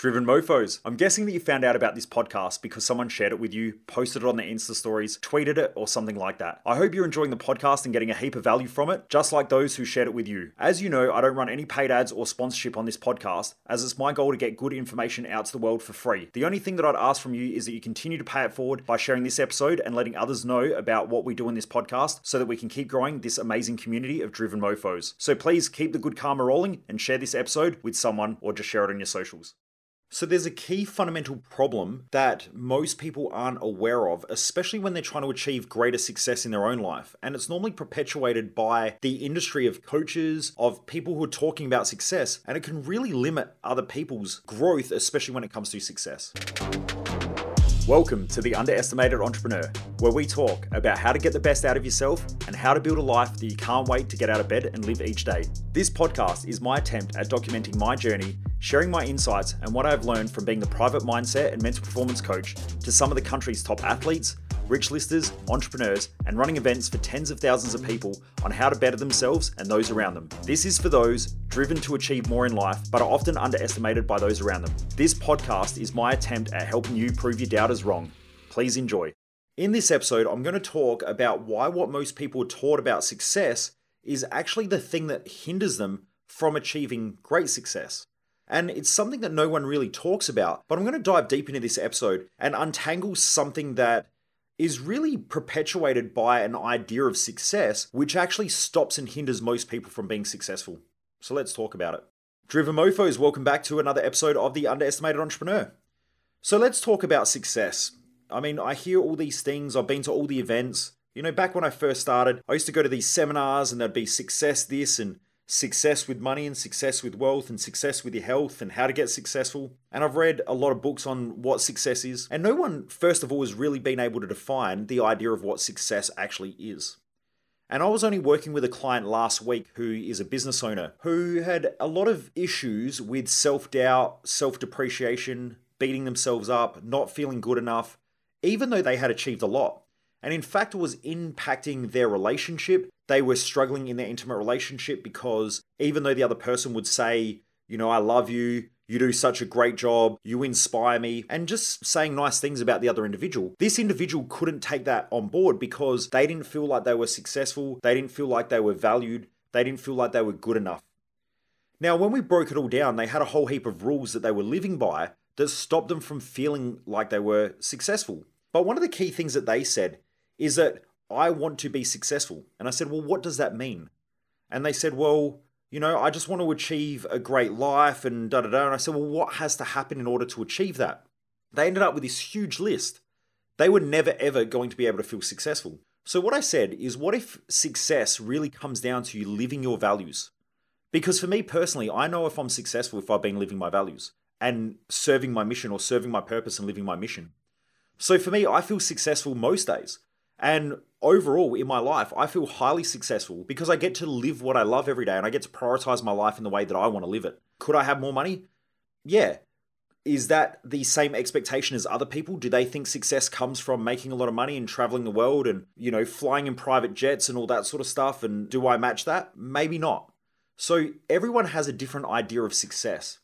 Driven Mofos. I'm guessing that you found out about this podcast because someone shared it with you, posted it on their Insta stories, tweeted it, or something like that. I hope you're enjoying the podcast and getting a heap of value from it, just like those who shared it with you. As you know, I don't run any paid ads or sponsorship on this podcast, as it's my goal to get good information out to the world for free. The only thing that I'd ask from you is that you continue to pay it forward by sharing this episode and letting others know about what we do in this podcast so that we can keep growing this amazing community of driven mofos. So please keep the good karma rolling and share this episode with someone or just share it on your socials. So, there's a key fundamental problem that most people aren't aware of, especially when they're trying to achieve greater success in their own life. And it's normally perpetuated by the industry of coaches, of people who are talking about success, and it can really limit other people's growth, especially when it comes to success. Welcome to The Underestimated Entrepreneur, where we talk about how to get the best out of yourself and how to build a life that you can't wait to get out of bed and live each day. This podcast is my attempt at documenting my journey, sharing my insights and what I've learned from being the private mindset and mental performance coach to some of the country's top athletes, rich listers, entrepreneurs, and running events for tens of thousands of people on how to better themselves and those around them. This is for those driven to achieve more in life, but are often underestimated by those around them. This podcast is my attempt at helping you prove your doubters wrong. Please enjoy. In this episode, I'm going to talk about why what most people are taught about success is actually the thing that hinders them from achieving great success. And it's something that no one really talks about, but I'm going to dive deep into this episode and untangle something that is really perpetuated by an idea of success, which actually stops and hinders most people from being successful. So let's talk about it. Driven Mofos, welcome back to another episode of The Underestimated Entrepreneur. So let's talk about success. I mean, I hear all these things, I've been to all the events. You know, back when I first started, I used to go to these seminars and there'd be success this and success with money and success with wealth and success with your health and how to get successful. And I've read a lot of books on what success is. And no one, first of all, has really been able to define the idea of what success actually is. And I was only working with a client last week who is a business owner who had a lot of issues with self doubt, self depreciation, beating themselves up, not feeling good enough, even though they had achieved a lot. And in fact, it was impacting their relationship. They were struggling in their intimate relationship because even though the other person would say, you know, I love you, you do such a great job, you inspire me, and just saying nice things about the other individual. This individual couldn't take that on board because they didn't feel like they were successful, they didn't feel like they were valued, they didn't feel like they were good enough. Now, when we broke it all down, they had a whole heap of rules that they were living by that stopped them from feeling like they were successful. But one of the key things that they said is that I want to be successful. And I said, Well, what does that mean? And they said, Well, you know, I just want to achieve a great life and da da da. And I said, Well, what has to happen in order to achieve that? They ended up with this huge list. They were never ever going to be able to feel successful. So, what I said is, what if success really comes down to you living your values? Because for me personally, I know if I'm successful if I've been living my values and serving my mission or serving my purpose and living my mission. So, for me, I feel successful most days. And overall in my life, I feel highly successful because I get to live what I love every day and I get to prioritize my life in the way that I want to live it. Could I have more money? Yeah. Is that the same expectation as other people? Do they think success comes from making a lot of money and traveling the world and, you know, flying in private jets and all that sort of stuff? And do I match that? Maybe not. So everyone has a different idea of success.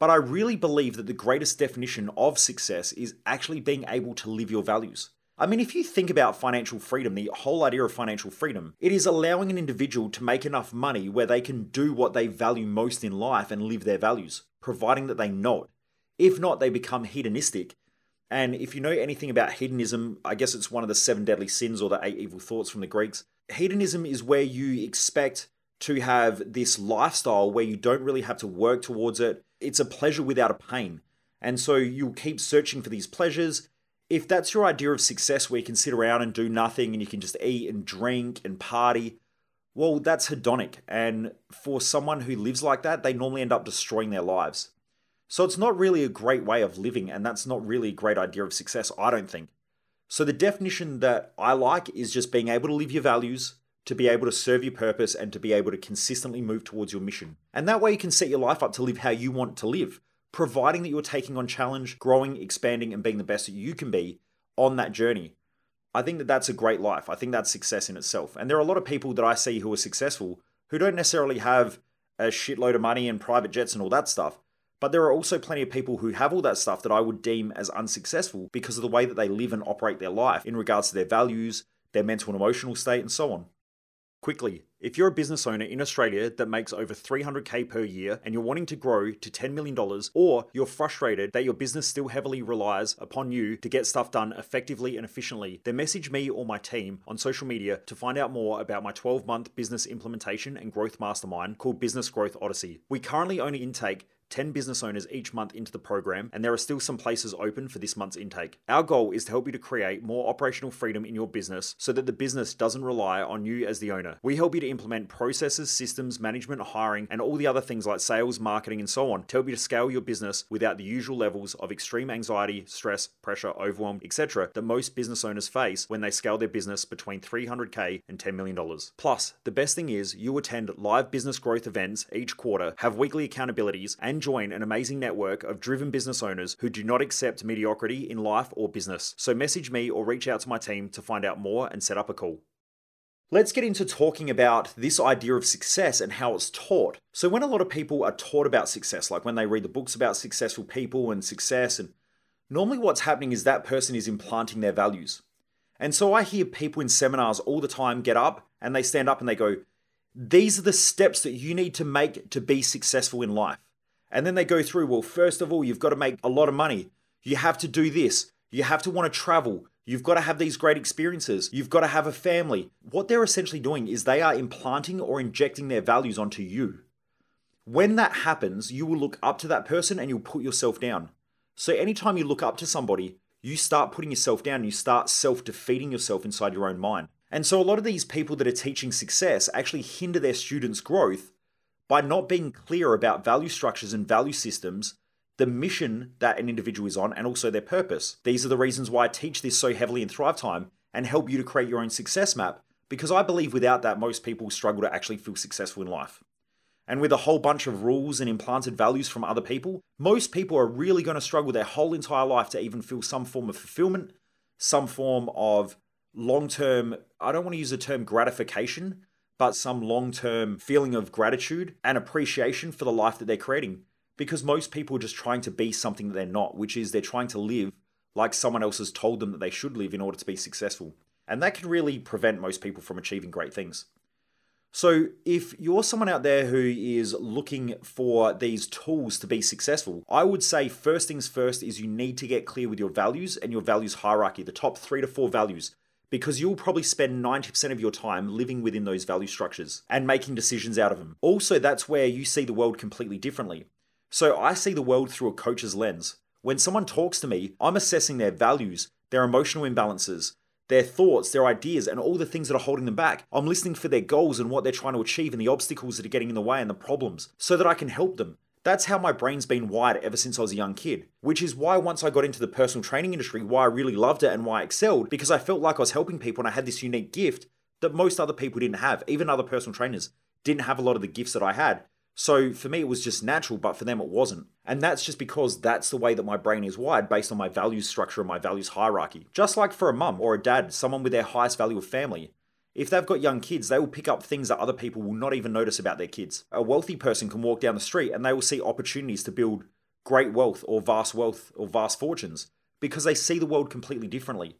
But I really believe that the greatest definition of success is actually being able to live your values. I mean, if you think about financial freedom, the whole idea of financial freedom, it is allowing an individual to make enough money where they can do what they value most in life and live their values, providing that they know it. If not, they become hedonistic. And if you know anything about hedonism, I guess it's one of the seven deadly sins or the eight evil thoughts from the Greeks. Hedonism is where you expect to have this lifestyle where you don't really have to work towards it. It's a pleasure without a pain. And so you'll keep searching for these pleasures if that's your idea of success where you can sit around and do nothing and you can just eat and drink and party, well, that's hedonic. And for someone who lives like that, they normally end up destroying their lives. So it's not really a great way of living, and that's not really a great idea of success, I don't think. So the definition that I like is just being able to live your values, to be able to serve your purpose, and to be able to consistently move towards your mission. And that way you can set your life up to live how you want to live providing that you're taking on challenge, growing, expanding, and being the best that you can be on that journey. I think that that's a great life. I think that's success in itself. And there are a lot of people that I see who are successful who don't necessarily have a shitload of money and private jets and all that stuff, But there are also plenty of people who have all that stuff that I would deem as unsuccessful because of the way that they live and operate their life in regards to their values, their mental and emotional state, and so on. Quickly, if you're a business owner in Australia that makes over 300k per year and you're wanting to grow to $10 million, or you're frustrated that your business still heavily relies upon you to get stuff done effectively and efficiently, then message me or my team on social media to find out more about my 12 month business implementation and growth mastermind called Business Growth Odyssey. We currently only intake 10 business owners each month into the program, and there are still some places open for this month's intake. Our goal is to help you to create more operational freedom in your business so that the business doesn't rely on you as the owner. We help you to implement processes, systems, management, hiring, and all the other things like sales, marketing, and so on to help you to scale your business without the usual levels of extreme anxiety, stress, pressure, overwhelm, etc. that most business owners face when they scale their business between 300k and $10 million. Plus, the best thing is you attend live business growth events each quarter, have weekly accountabilities, and join an amazing network of driven business owners who do not accept mediocrity in life or business. So message me or reach out to my team to find out more and set up a call. Let's get into talking about this idea of success and how it's taught. So, when a lot of people are taught about success, like when they read the books about successful people and success, and normally what's happening is that person is implanting their values. And so I hear people in seminars all the time get up and they stand up and they go, These are the steps that you need to make to be successful in life. And then they go through, well, first of all, you've got to make a lot of money. You have to do this. You have to want to travel. You've got to have these great experiences. You've got to have a family. What they're essentially doing is they are implanting or injecting their values onto you. When that happens, you will look up to that person and you'll put yourself down. So anytime you look up to somebody, you start putting yourself down, you start self defeating yourself inside your own mind. And so a lot of these people that are teaching success actually hinder their students' growth by not being clear about value structures and value systems, the mission that an individual is on, and also their purpose. These are the reasons why I teach this so heavily in Thrive Time and help you to create your own success map, because I believe without that, most people struggle to actually feel successful in life. And with a whole bunch of rules and implanted values from other people, most people are really going to struggle their whole entire life to even feel some form of fulfillment, some form of long term, I don't want to use the term gratification, but some long term feeling of gratitude and appreciation for the life that they're creating. Because most people are just trying to be something that they're not, which is they're trying to live like someone else has told them that they should live in order to be successful. And that can really prevent most people from achieving great things. So, if you're someone out there who is looking for these tools to be successful, I would say first things first is you need to get clear with your values and your values hierarchy, the top three to four values because you'll probably spend 90% of your time living within those value structures and making decisions out of them. Also, that's where you see the world completely differently. So, I see the world through a coach's lens. When someone talks to me, I'm assessing their values, their emotional imbalances, their thoughts, their ideas, and all the things that are holding them back. I'm listening for their goals and what they're trying to achieve and the obstacles that are getting in the way and the problems so that I can help them. That's how my brain's been wired ever since I was a young kid, which is why once I got into the personal training industry, why I really loved it and why I excelled, because I felt like I was helping people and I had this unique gift that most other people didn't have. Even other personal trainers didn't have a lot of the gifts that I had. So for me, it was just natural, but for them, it wasn't. And that's just because that's the way that my brain is wired based on my values structure and my values hierarchy. Just like for a mum or a dad, someone with their highest value of family, if they've got young kids, they will pick up things that other people will not even notice about their kids. A wealthy person can walk down the street and they will see opportunities to build great wealth or vast wealth or vast fortunes because they see the world completely differently.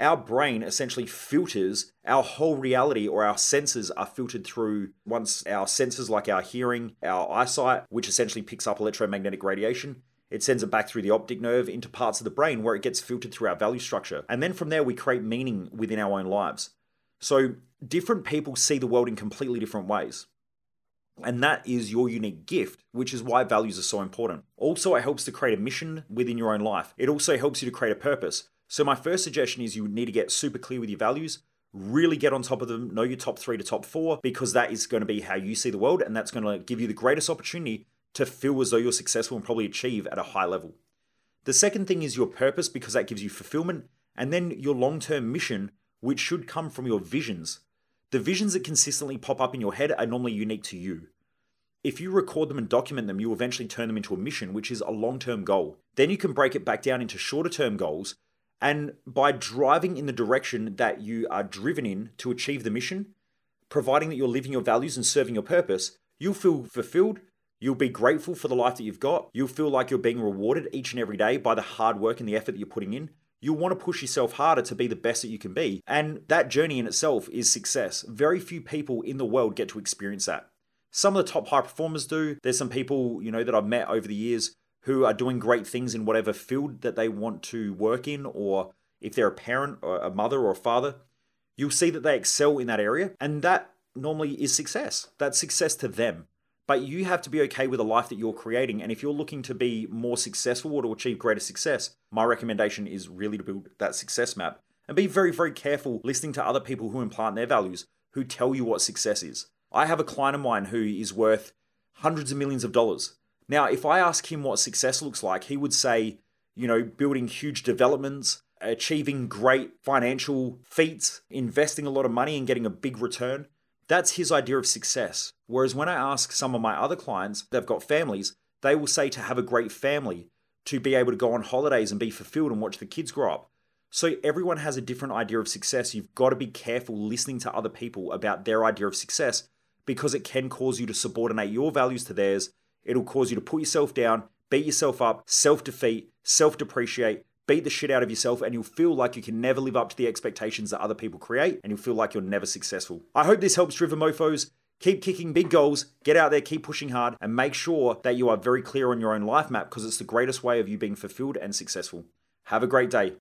Our brain essentially filters our whole reality, or our senses are filtered through once our senses, like our hearing, our eyesight, which essentially picks up electromagnetic radiation, it sends it back through the optic nerve into parts of the brain where it gets filtered through our value structure. And then from there, we create meaning within our own lives. So different people see the world in completely different ways. And that is your unique gift, which is why values are so important. Also, it helps to create a mission within your own life. It also helps you to create a purpose. So, my first suggestion is you need to get super clear with your values, really get on top of them, know your top three to top four, because that is going to be how you see the world, and that's going to give you the greatest opportunity to feel as though you're successful and probably achieve at a high level. The second thing is your purpose, because that gives you fulfillment, and then your long term mission, which should come from your visions. The visions that consistently pop up in your head are normally unique to you. If you record them and document them, you eventually turn them into a mission, which is a long term goal. Then you can break it back down into shorter term goals. And by driving in the direction that you are driven in to achieve the mission, providing that you're living your values and serving your purpose, you'll feel fulfilled, You'll be grateful for the life that you've got. You'll feel like you're being rewarded each and every day by the hard work and the effort that you're putting in. You'll want to push yourself harder to be the best that you can be. And that journey in itself is success. Very few people in the world get to experience that. Some of the top high performers do. There's some people, you know, that I've met over the years who are doing great things in whatever field that they want to work in, or if they're a parent or a mother or a father, you'll see that they excel in that area. And that normally is success. That's success to them. But you have to be okay with the life that you're creating. And if you're looking to be more successful or to achieve greater success, my recommendation is really to build that success map and be very, very careful listening to other people who implant their values, who tell you what success is. I have a client of mine who is worth hundreds of millions of dollars. Now, if I ask him what success looks like, he would say, you know, building huge developments, achieving great financial feats, investing a lot of money and getting a big return. That's his idea of success. Whereas when I ask some of my other clients, they've got families, they will say to have a great family, to be able to go on holidays and be fulfilled and watch the kids grow up. So everyone has a different idea of success. You've got to be careful listening to other people about their idea of success because it can cause you to subordinate your values to theirs. It'll cause you to put yourself down, beat yourself up, self defeat, self depreciate, beat the shit out of yourself and you'll feel like you can never live up to the expectations that other people create and you'll feel like you're never successful. I hope this helps Driven Mofos. Keep kicking big goals, get out there, keep pushing hard, and make sure that you are very clear on your own life map because it's the greatest way of you being fulfilled and successful. Have a great day.